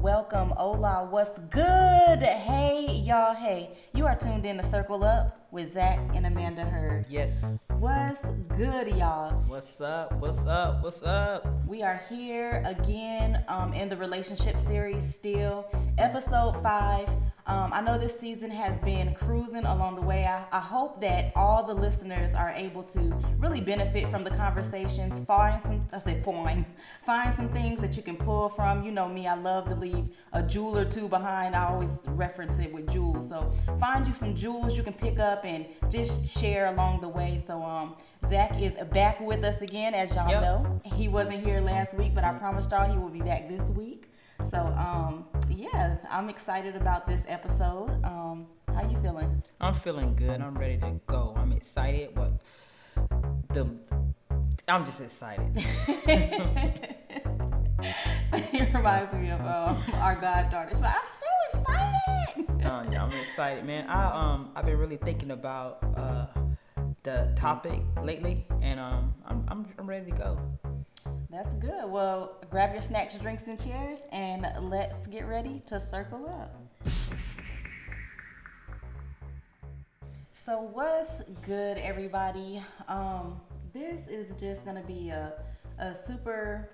welcome, hola, what's good? Hey, y'all, hey, you are tuned in to Circle Up with Zach and Amanda Heard. Yes. What's good, y'all? What's up? What's up? What's up? We are here again um, in the relationship series, still, episode five. Um, I know this season has been cruising along the way. I, I hope that all the listeners are able to really benefit from the conversations. Find some, I say find, find some things that you can pull from. You know me, I love to leave a jewel or two behind. I always reference it with jewels. So find you some jewels you can pick up and just share along the way. So um, Zach is back with us again, as y'all Yep. know. He wasn't here last week, but I promised y'all he will be back this week. So um, yeah, I'm excited about this episode. Um, how you feeling? I'm feeling good. I'm ready to go. I'm excited. What the I'm just excited. it reminds me of um, our goddaughter. She's like, I'm so excited. uh, yeah, I'm excited, man. I um I've been really thinking about uh the topic lately and um I'm I'm, I'm ready to go. That's good. Well, grab your snacks, drinks, and chairs, and let's get ready to circle up. So, what's good, everybody? Um, this is just going to be a, a super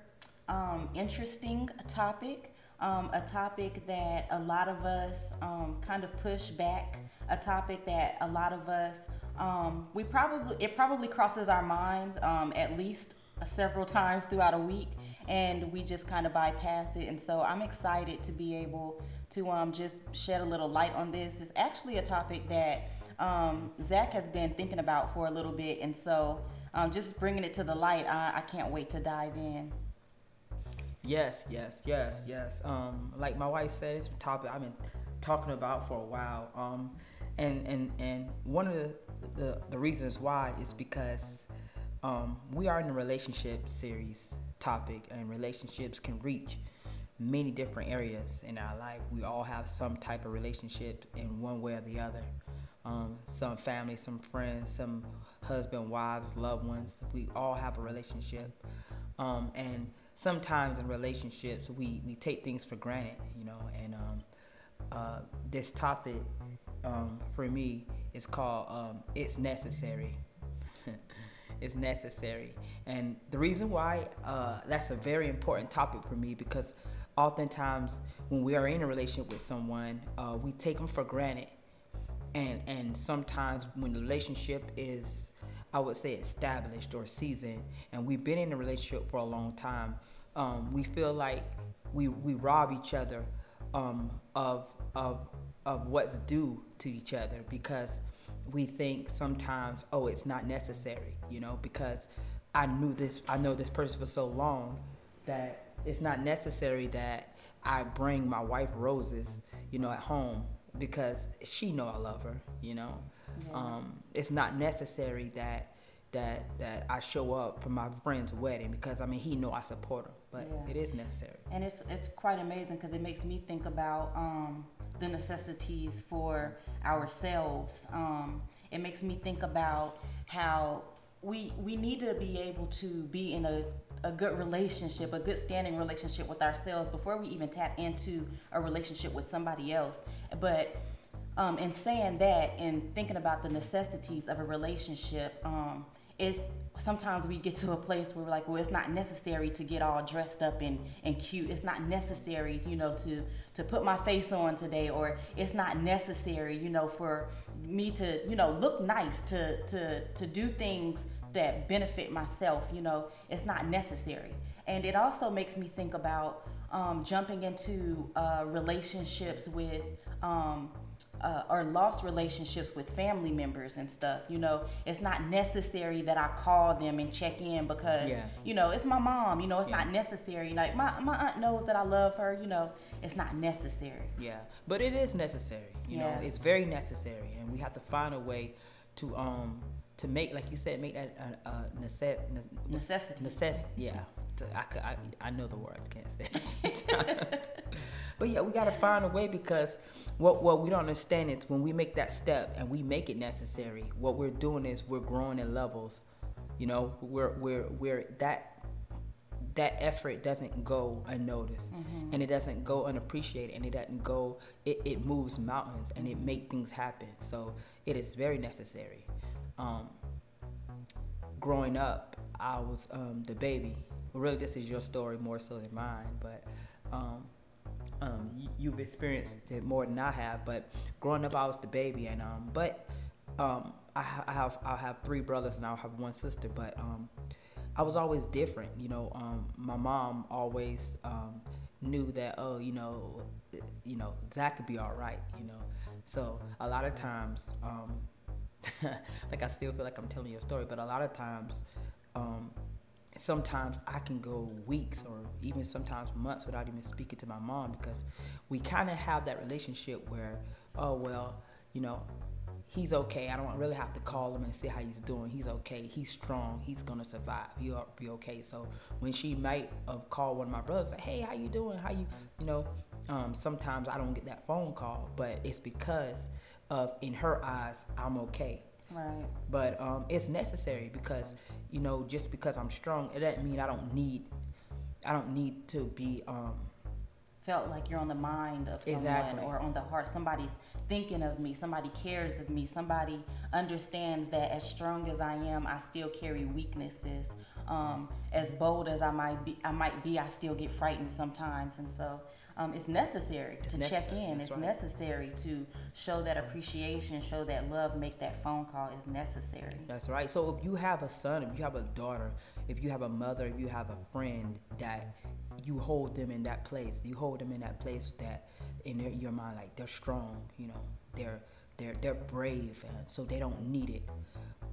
um, interesting topic. Um, a topic that a lot of us um, kind of push back. A topic that a lot of us um, we probably it probably crosses our minds um, at least several times throughout a week, and we just kind of bypass it. And so I'm excited to be able to um, just shed a little light on this. It's actually a topic that um, Zach has been thinking about for a little bit, and so um, just bringing it to the light, I, I can't wait to dive in. Yes, yes, yes, yes. Um, like my wife said, it's a topic I've been talking about for a while. Um, and and and one of the the, the reasons why is because um, we are in a relationship series topic, and relationships can reach many different areas in our life. We all have some type of relationship in one way or the other. Um, some family, some friends, some husband, wives, loved ones. We all have a relationship. Um, and sometimes in relationships, we, we take things for granted, you know. And um, uh, this topic um, for me is called um, It's Necessary. it's necessary. And the reason why uh, that's a very important topic for me because oftentimes when we are in a relationship with someone, uh, we take them for granted. And, and sometimes when the relationship is, I would say, established or seasoned, and we've been in a relationship for a long time, um, we feel like we, we rob each other um, of, of, of what's due to each other because we think sometimes, oh, it's not necessary, you know, because I knew this, I know this person for so long that it's not necessary that I bring my wife roses, you know, at home because she know I love her, you know. Yeah. Um, it's not necessary that that that I show up for my friend's wedding because I mean he know I support him, but Yeah. it is necessary. And it's it's quite amazing because it makes me think about um, the necessities for ourselves. Um, it makes me think about how we we need to be able to be in a, a good relationship, a good standing relationship with ourselves before we even tap into a relationship with somebody else. But um, in saying that and thinking about the necessities of a relationship, um, it's sometimes we get to a place where we're like, well, it's not necessary to get all dressed up and, and cute. It's not necessary, you know, to to put my face on today, or it's not necessary, you know, for me to, you know, look nice to to to do things that benefit myself. You know, it's not necessary, and it also makes me think about um, jumping into uh, relationships with. Um, uh, or lost relationships with family members and stuff. You know, it's not necessary that I call them and check in because Yeah. you know it's my mom. You know, it's Yeah. not necessary. Like my my aunt knows that I love her. You know, it's not necessary. Yeah, but it is necessary. You know, it's very necessary, and we have to find a way to um to make, like you said, make that a, a necess- ne- Necessity. Necess- yeah. I, could- I, I know the words, can't say it but yeah, we got to find a way because what what we don't understand is when we make that step and we make it necessary, what we're doing is we're growing in levels. You know, we're we're we're that that effort doesn't go unnoticed mm-hmm. and it doesn't go unappreciated and it doesn't go it, it moves mountains and it make things happen so it is very necessary um, growing up i was um, the baby well, really this is your story more so than mine but um, um, you, have experienced it more than i have but growing up i was the baby and um, but um, I, I, have I have three brothers and I have one sister, but I was always different. You know, my mom always knew that oh, you know, you know, Zach could be all right. You know, so a lot of times, um, like I still feel like I'm telling you a story, but a lot of times, um, sometimes I can go weeks or even sometimes months without even speaking to my mom because we kind of have that relationship where oh well, you know, he's okay. I don't really have to call him and see how he's doing. He's okay. He's strong. He's gonna survive. He'll be okay. So when she might have called one of my brothers, say, "Hey, how you doing? How you?" You know, um, sometimes I don't get that phone call, but it's because of in her eyes, I'm okay. Right. But um, it's necessary because you know, just because I'm strong, it doesn't mean I don't need. I don't need to be. Um, felt like you're on the mind of someone exactly. or on the heart. Somebody's thinking of me. Somebody cares of me. Somebody understands that as strong as I am, I still carry weaknesses. Um, as bold as I might be, I might be, I still get frightened sometimes, and so um, it's necessary it's to necessary. check in. That's it's right. necessary to show that appreciation, show that love, make that phone call is necessary. That's right. So if you have a son, if you have a daughter, if you have a mother, if you have a friend that you hold them in that place, you hold them in that place that in their, your mind like they're strong you know they're they're they're brave and so they don't need it.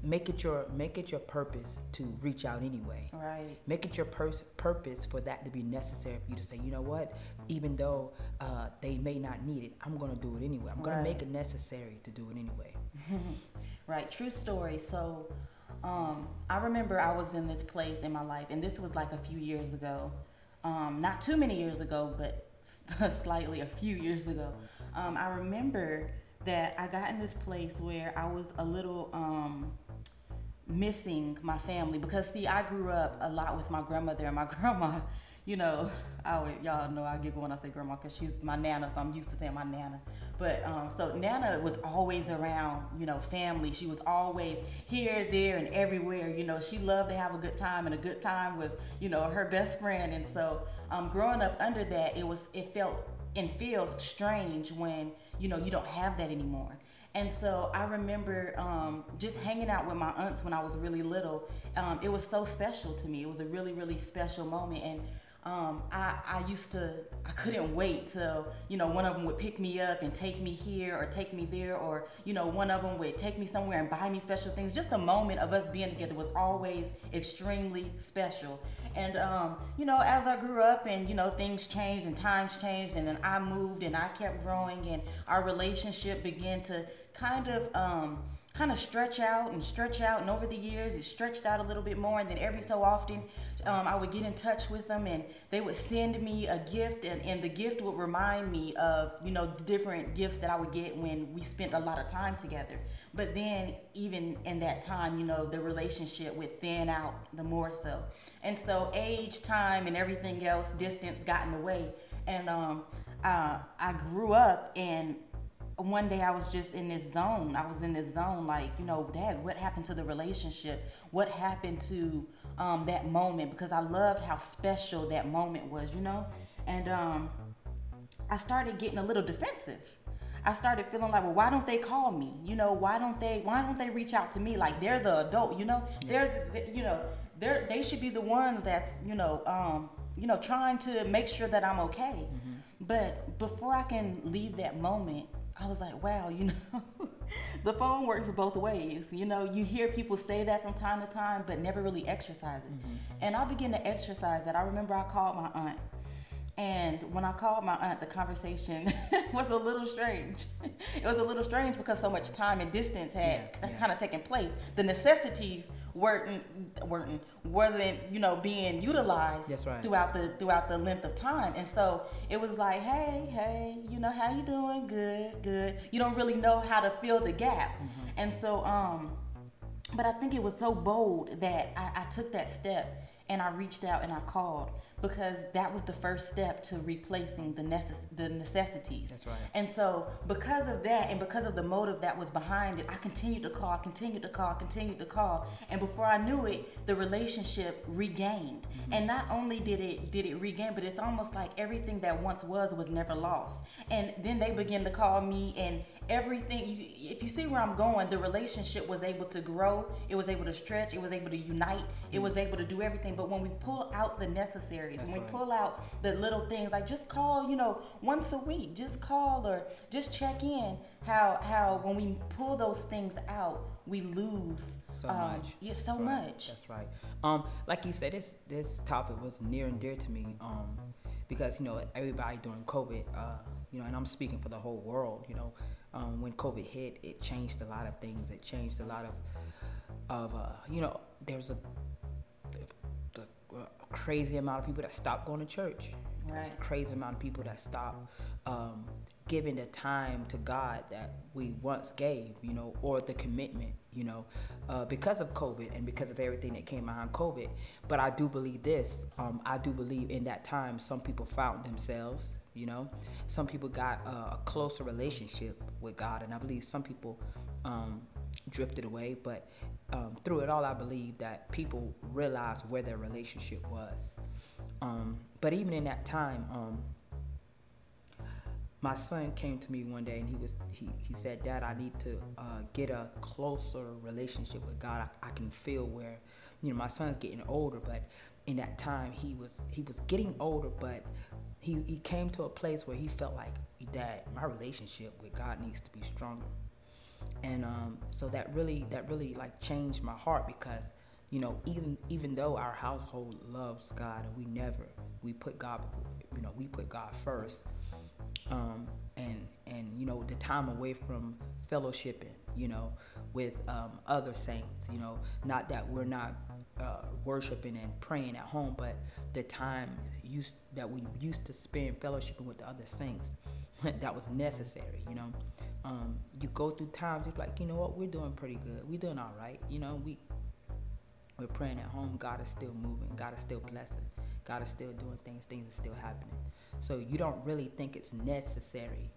Make it your make it your purpose to reach out anyway. Right. Make it your pers- purpose for that to be necessary for you to say you know what? Even though uh, they may not need it i'm gonna do it anyway. I'm gonna right. make it necessary to do it anyway. Right. True story. So um, i remember i was in this place in my life and this was like a few years ago. Um, not too many years ago but slightly a few years ago. Um, I remember that I got in this place where I was a little um, missing my family because see, I grew up a lot with my grandmother and my grandma. You know, I always, y'all know I giggle when I say grandma because she's my nana, so I'm used to saying my nana. But um, so Nana was always around, you know, family. She was always here, there, and everywhere. You know, she loved to have a good time, and a good time was, you know, her best friend. And so, um, growing up under that, it was, it felt and feels strange when you know you don't have that anymore. And so I remember um, just hanging out with my aunts when I was really little. Um, it was so special to me. It was a really, really special moment. And um, I, I used to, I couldn't wait till, you know, one of them would pick me up and take me here or take me there, or, you know, one of them would take me somewhere and buy me special things. Just the moment of us being together was always extremely special. And, um, you know, as I grew up and, you know, things changed and times changed, and then I moved and I kept growing, and our relationship began to kind of, um, kind of stretch out and stretch out. And over the years, it stretched out a little bit more. And then every so often, um, I would get in touch with them and they would send me a gift. And, and the gift would remind me of, you know, the different gifts that I would get when we spent a lot of time together. But then, even in that time, you know, the relationship would thin out the more so. And so, age, time, and everything else, distance got in the way. And um, uh, I grew up and one day I was just in this zone. I was in this zone, like, you know, Dad, what happened to the relationship? What happened to um, that moment? Because I loved how special that moment was, you know? And um, I started getting a little defensive. I started feeling like, well, why don't they call me? You know, why don't they? Why don't they reach out to me? Like they're the adult, you know. They're, you know, they're they should be the ones that's, you know, um, you know, trying to make sure that I'm okay. Mm-hmm. But before I can leave that moment, I was like, wow, you know, the phone works both ways. You know, you hear people say that from time to time, but never really exercise it. Mm-hmm. And I began to exercise that. I remember I called my aunt. And when I called my aunt, the conversation was a little strange. it was a little strange because so much time and distance had yeah, yeah. kind of taken place. The necessities weren't weren't wasn't you know being utilized right. throughout the throughout the length of time and so it was like hey hey you know how you doing good good you don't really know how to fill the gap mm-hmm. and so um but i think it was so bold that I, I took that step and I reached out and I called because that was the first step to replacing the necess- the necessities. That's right. And so because of that and because of the motive that was behind it, I continued to call, continued to call, continued to call, and before I knew it, the relationship regained. Mm-hmm. And not only did it did it regain, but it's almost like everything that once was was never lost. And then they began to call me and everything you, if you see where i'm going the relationship was able to grow it was able to stretch it was able to unite it was able to do everything but when we pull out the necessaries That's when we right. pull out the little things like just call you know once a week just call or just check in how how when we pull those things out we lose so um, much yeah so That's much right. That's right um like you said this this topic was near and dear to me um because you know everybody during covid uh you know and i'm speaking for the whole world you know um, when COVID hit, it changed a lot of things. It changed a lot of, of uh, you know, there's a, a, a, crazy amount of people that stopped going to church. Right. There's a crazy amount of people that stopped um, giving the time to God that we once gave, you know, or the commitment, you know, uh, because of COVID and because of everything that came behind COVID. But I do believe this. Um, I do believe in that time some people found themselves you know? Some people got a, a closer relationship with god and i believe some people um, drifted away but um, through it all i believe that people realized where their relationship was. Um, but even in that time um, my son came to me one day and he was he, he said dad i need to uh, get a closer relationship with god. I, I can feel where you know my son's getting older but in that time he was he was getting older but he, he came to a place where he felt like that my relationship with God needs to be stronger. And um, so that really that really like changed my heart because you know even even though our household loves God and we never we put God you know we put God first um, and and you know the time away from fellowshipping you know with um, other saints you know not that we're not uh, worshiping and praying at home, but the time used that we used to spend fellowshipping with the other saints, that was necessary. You know, um, you go through times you're like, you know what, we're doing pretty good. We're doing all right. You know, we we're praying at home. God is still moving. God is still blessing. God is still doing things. Things are still happening. So you don't really think it's necessary.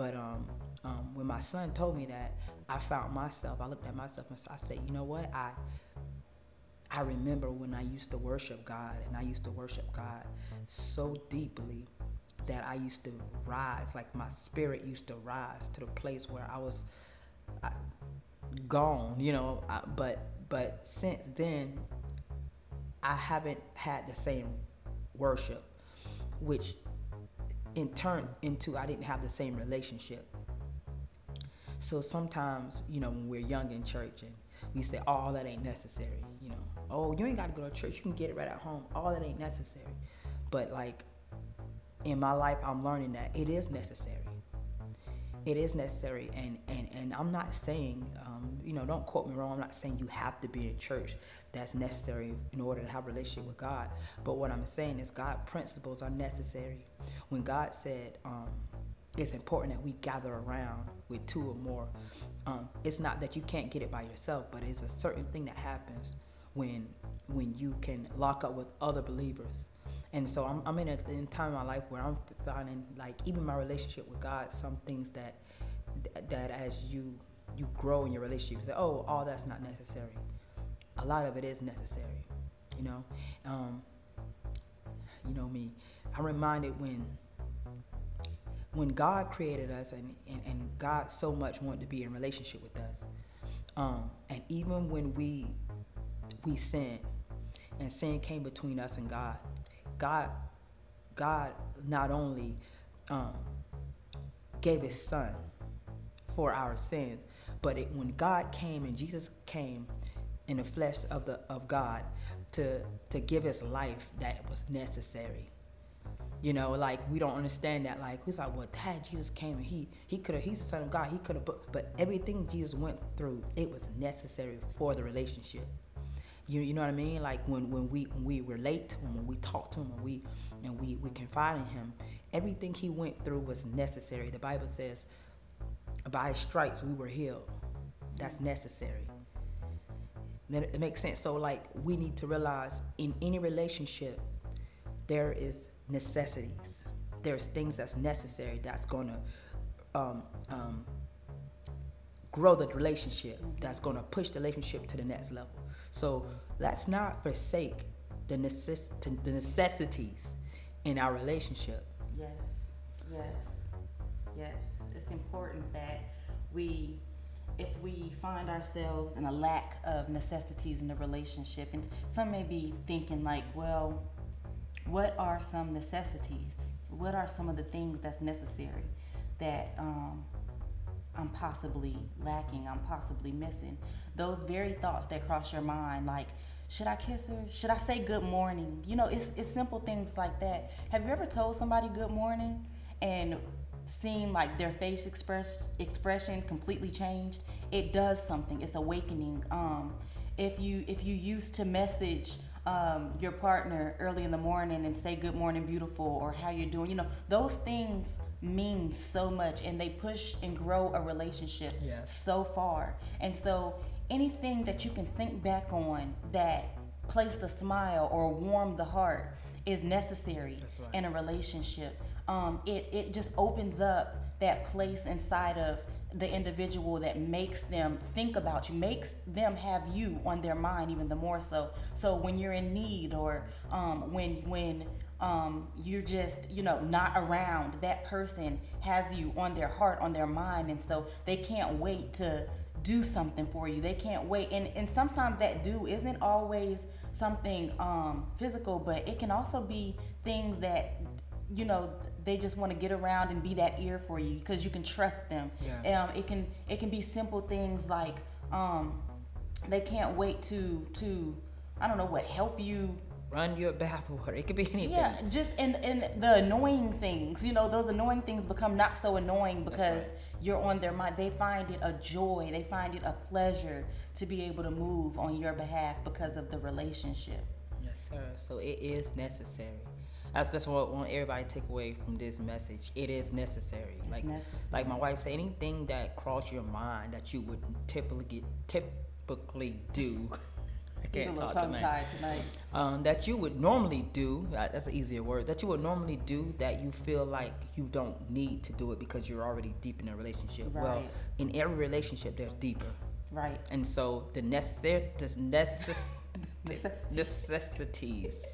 But um, um, when my son told me that, I found myself. I looked at myself and I said, you know what, I I remember when I used to worship God, and I used to worship God so deeply that I used to rise, like my spirit used to rise to the place where I was I, gone, you know. I, but but since then, I haven't had the same worship, which in turn into I didn't have the same relationship. So sometimes, you know, when we're young in church and we say, "Oh, that ain't necessary," you know, oh, you ain't got to go to church. You can get it right at home. All that ain't necessary. But like in my life, I'm learning that it is necessary. It is necessary, and and and I'm not saying, um, you know, don't quote me wrong. I'm not saying you have to be in church. That's necessary in order to have a relationship with God. But what I'm saying is, God principles are necessary. When God said, um, it's important that we gather around with two or more. Um, it's not that you can't get it by yourself, but it's a certain thing that happens when when you can lock up with other believers. And so I'm, I'm in a in time in my life where I'm finding like even my relationship with God, some things that that as you you grow in your relationship, you say, oh, all that's not necessary. A lot of it is necessary, you know. Um, you know me. I'm reminded when when God created us and, and, and God so much wanted to be in relationship with us. Um, and even when we we sinned and sin came between us and God. God, God not only um, gave His Son for our sins, but it, when God came and Jesus came in the flesh of the of God to to give His life, that was necessary. You know, like we don't understand that. Like we like, well, Dad, Jesus came and he he could have. He's the Son of God. He could have, but, but everything Jesus went through, it was necessary for the relationship. You, you know what I mean? Like when, when we when we relate to him, when we talk to him, and we and we, we confide in him, everything he went through was necessary. The Bible says, by stripes we were healed. That's necessary. then it makes sense. So like we need to realize in any relationship, there is necessities. There's things that's necessary that's gonna um, um, grow the relationship. That's gonna push the relationship to the next level. So let's not forsake the, necess- the necessities in our relationship. Yes, yes, yes. It's important that we, if we find ourselves in a lack of necessities in the relationship, and some may be thinking like, well, what are some necessities? What are some of the things that's necessary that um, I'm possibly lacking, I'm possibly missing? Those very thoughts that cross your mind, like, should I kiss her? Should I say good morning? You know, it's, it's simple things like that. Have you ever told somebody good morning and seen like their face express expression completely changed? It does something. It's awakening. Um, if you if you used to message um, your partner early in the morning and say good morning beautiful or how you're doing you know those things mean so much and they push and grow a relationship Yes. so far and so anything that you can think back on that placed a smile or warmed the heart is necessary right. in a relationship um, it, it just opens up that place inside of the individual that makes them think about you, makes them have you on their mind even the more so. So when you're in need or um, when when um, you're just you know not around, that person has you on their heart, on their mind, and so they can't wait to do something for you. They can't wait, and and sometimes that do isn't always something um, physical, but it can also be things that you know they just want to get around and be that ear for you because you can trust them Yeah. um, it can it can be simple things like um, they can't wait to to i don't know what help you Run your bathwater. It could be anything. yeah just and and the annoying things you know those annoying things become not so annoying because right. you're on their mind they find it a joy they find it a pleasure to be able to move on your behalf because of the relationship Yes, sir. So it is necessary. That's just what I want everybody to take away from this message. It is necessary. It's like, necessary. like my wife said, anything that crossed your mind that you would typically typically do. I can't talk tonight. tonight Um, that you would normally do. uh, That's an easier word. That you would normally do that you feel like you don't need to do it because you're already deep in a relationship. Well, in every relationship, there's deeper. right And so the necessary, the necess- Necessities.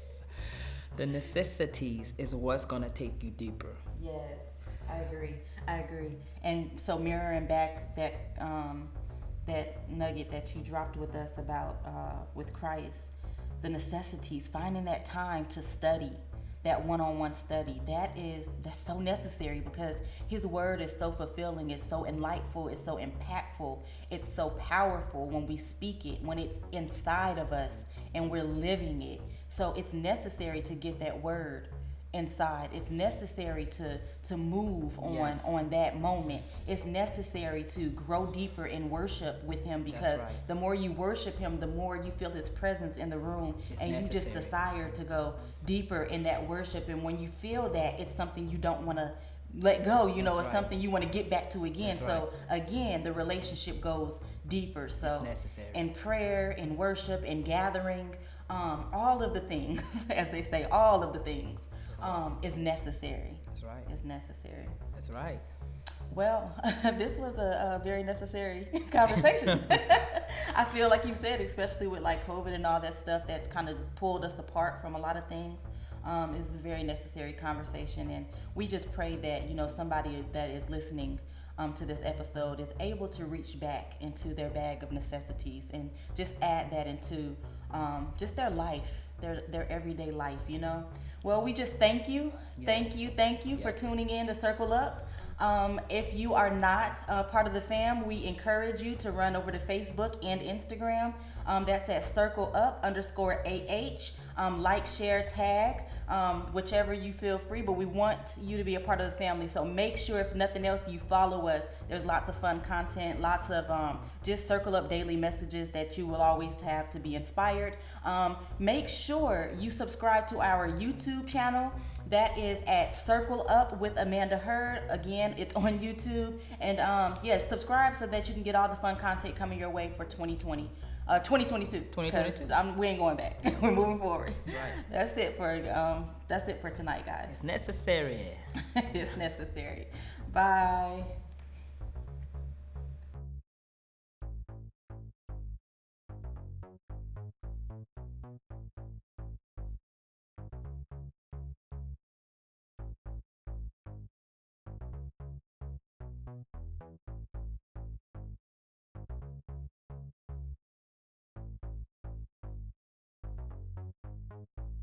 The necessities is what's gonna take you deeper. Yes, I agree. I agree. And so mirroring back that um, that nugget that you dropped with us about uh, with Christ, the necessities, finding that time to study, that one-on-one study, that is that's so necessary because His Word is so fulfilling, it's so enlightful, it's so impactful, it's so powerful when we speak it, when it's inside of us and we're living it. So it's necessary to get that word inside it's necessary to to move on Yes. on that moment it's necessary to grow deeper in worship with him because right. the more you worship him the more you feel his presence in the room It's and you just desire to go deeper in that worship and when you feel that it's something you don't want to let go you know That's it's right. something you want to get back to again That's so again the relationship goes deeper so It's necessary. in prayer in worship in gathering um, all of the things as they say all of the things um, is necessary. That's right. is necessary. That's right. well this was a, a very necessary conversation. I feel like you said especially with like covid and all that stuff that's kind of pulled us apart from a lot of things um, it's a very necessary conversation. And we just pray that you know somebody that is listening um, to this episode is able to reach back into their bag of necessities and just add that into um, just their life their their everyday life you know? Well we just thank you. Thank you thank you for tuning in to circle up. Um, if you are not uh, part of the fam, we encourage you to run over to Facebook and Instagram. Um, that's at circle up underscore AH. Um, like, share, tag, um, whichever you feel free. But we want you to be a part of the family. So make sure, if nothing else, you follow us. There's lots of fun content, lots of um, just circle up daily messages that you will always have to be inspired. Um, make sure you subscribe to our YouTube channel. That is at Circle Up with Amanda Heard. Again, it's on YouTube. And um, yes, yeah, subscribe so that you can get all the fun content coming your way for 2020. Uh, 2022. 2022. I'm, we ain't going back. We're moving forward. That's right. That's it for um, that's it for tonight, guys. It's necessary. it's necessary. Bye.